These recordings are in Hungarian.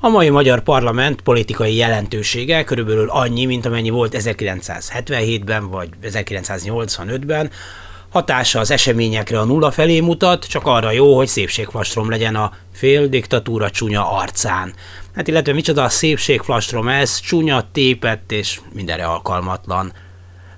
A mai magyar parlament politikai jelentősége körülbelül annyi, mint amennyi volt 1977-ben vagy 1985-ben. Hatása az eseményekre a nulla felé mutat, csak arra jó, hogy szépségflastrom legyen a fél diktatúra csúnya arcán. Hát illetve micsoda a szépségflastrom ez, csúnya, tépett és mindenre alkalmatlan.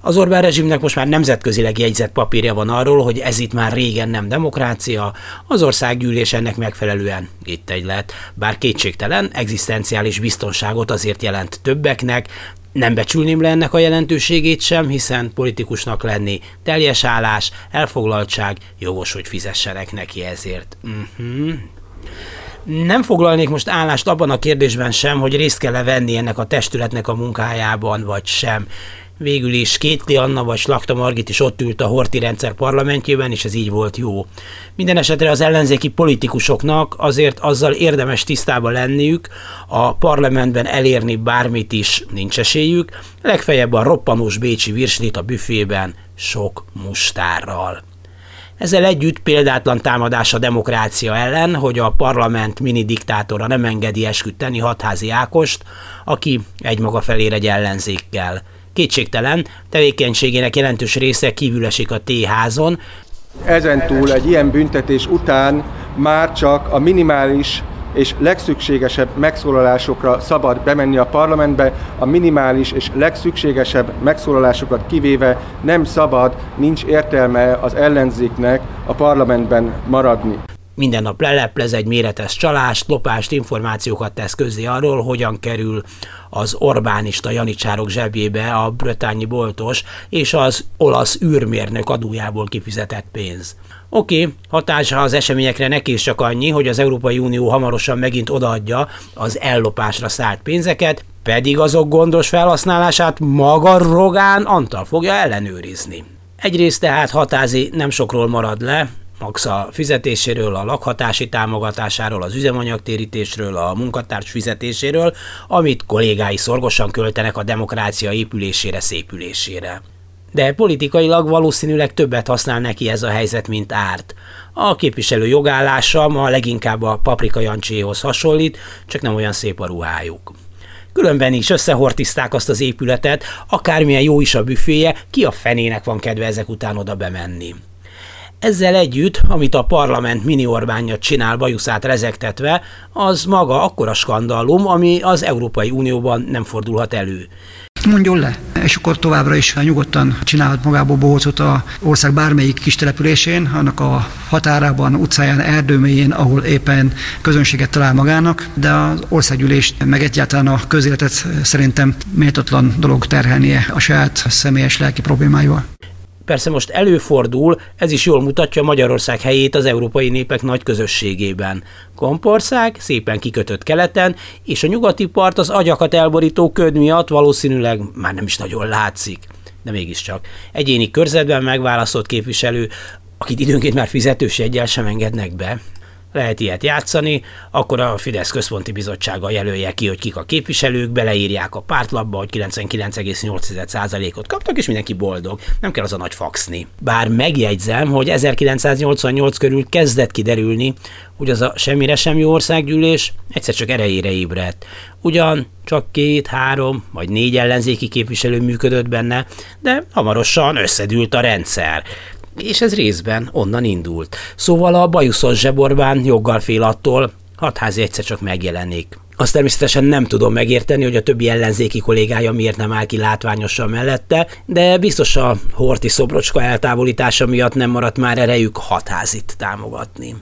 Az Orbán rezsimnek most már nemzetközileg jegyzett papírja van arról, hogy ez itt már régen nem demokrácia, az országgyűlés ennek megfelelően itt egy lett, bár kétségtelen, egzisztenciális biztonságot azért jelent többeknek, nem becsülném le ennek a jelentőségét sem, hiszen politikusnak lenni teljes állás, elfoglaltság, jogos, hogy fizessenek neki ezért. Uh-huh. Nem foglalnék most állást abban a kérdésben sem, hogy részt kell-e venni ennek a testületnek a munkájában, vagy sem végül is Kétli Anna vagy Slakta Margit is ott ült a Horti rendszer parlamentjében, és ez így volt jó. Minden esetre az ellenzéki politikusoknak azért azzal érdemes tisztában lenniük, a parlamentben elérni bármit is nincs esélyük, legfeljebb a roppanós bécsi virslit a büfében sok mustárral. Ezzel együtt példátlan támadás a demokrácia ellen, hogy a parlament mini diktátora nem engedi esküt tenni hatházi Ákost, aki egymaga felére egy ellenzékkel. Kétségtelen, tevékenységének jelentős része kívül esik a T-házon. Ezentúl egy ilyen büntetés után már csak a minimális és legszükségesebb megszólalásokra szabad bemenni a parlamentbe, a minimális és legszükségesebb megszólalásokat kivéve nem szabad, nincs értelme az ellenzéknek a parlamentben maradni minden nap leleplez egy méretes csalást, lopást, információkat tesz közé arról, hogyan kerül az Orbánista janicsárok zsebjébe a brötányi boltos és az olasz űrmérnök adójából kifizetett pénz. Oké, okay, hatása az eseményekre neki is csak annyi, hogy az Európai Unió hamarosan megint odaadja az ellopásra szállt pénzeket, pedig azok gondos felhasználását maga Rogán Antal fogja ellenőrizni. Egyrészt tehát hatázi nem sokról marad le, max a fizetéséről, a lakhatási támogatásáról, az üzemanyagtérítésről, a munkatárs fizetéséről, amit kollégái szorgosan költenek a demokrácia épülésére, szépülésére. De politikailag valószínűleg többet használ neki ez a helyzet, mint árt. A képviselő jogállása ma leginkább a Paprika Jancséhoz hasonlít, csak nem olyan szép a ruhájuk. Különben is összehortizták azt az épületet, akármilyen jó is a büféje, ki a fenének van kedve ezek után oda bemenni. Ezzel együtt, amit a parlament mini Orbánja csinál bajuszát rezektetve, az maga akkora skandalum, ami az Európai Unióban nem fordulhat elő. Mondjon le, és akkor továbbra is nyugodtan csinálhat magából bohócot a ország bármelyik kis településén, annak a határában, utcáján, erdőméjén, ahol éppen közönséget talál magának, de az országgyűlést, meg egyáltalán a közéletet szerintem méltatlan dolog terhelnie a saját személyes lelki problémáival. Persze most előfordul, ez is jól mutatja Magyarország helyét az európai népek nagy közösségében. Kompország szépen kikötött keleten, és a nyugati part az agyakat elborító köd miatt valószínűleg már nem is nagyon látszik. De mégiscsak. Egyéni körzetben megválasztott képviselő, akit időnként már fizetős jegyel sem engednek be, lehet ilyet játszani, akkor a Fidesz központi bizottsága jelölje ki, hogy kik a képviselők, beleírják a pártlapba, hogy 99,8%-ot kaptak, és mindenki boldog. Nem kell az a nagy faxni. Bár megjegyzem, hogy 1988 körül kezdett kiderülni, hogy az a semmire sem jó országgyűlés egyszer csak erejére ébredt. Ugyan csak két, három vagy négy ellenzéki képviselő működött benne, de hamarosan összedült a rendszer és ez részben onnan indult. Szóval a bajuszos zseborbán joggal fél attól, hatházi egyszer csak megjelenik. Azt természetesen nem tudom megérteni, hogy a többi ellenzéki kollégája miért nem áll ki látványosan mellette, de biztos a Horti szobrocska eltávolítása miatt nem maradt már erejük hatházit támogatni.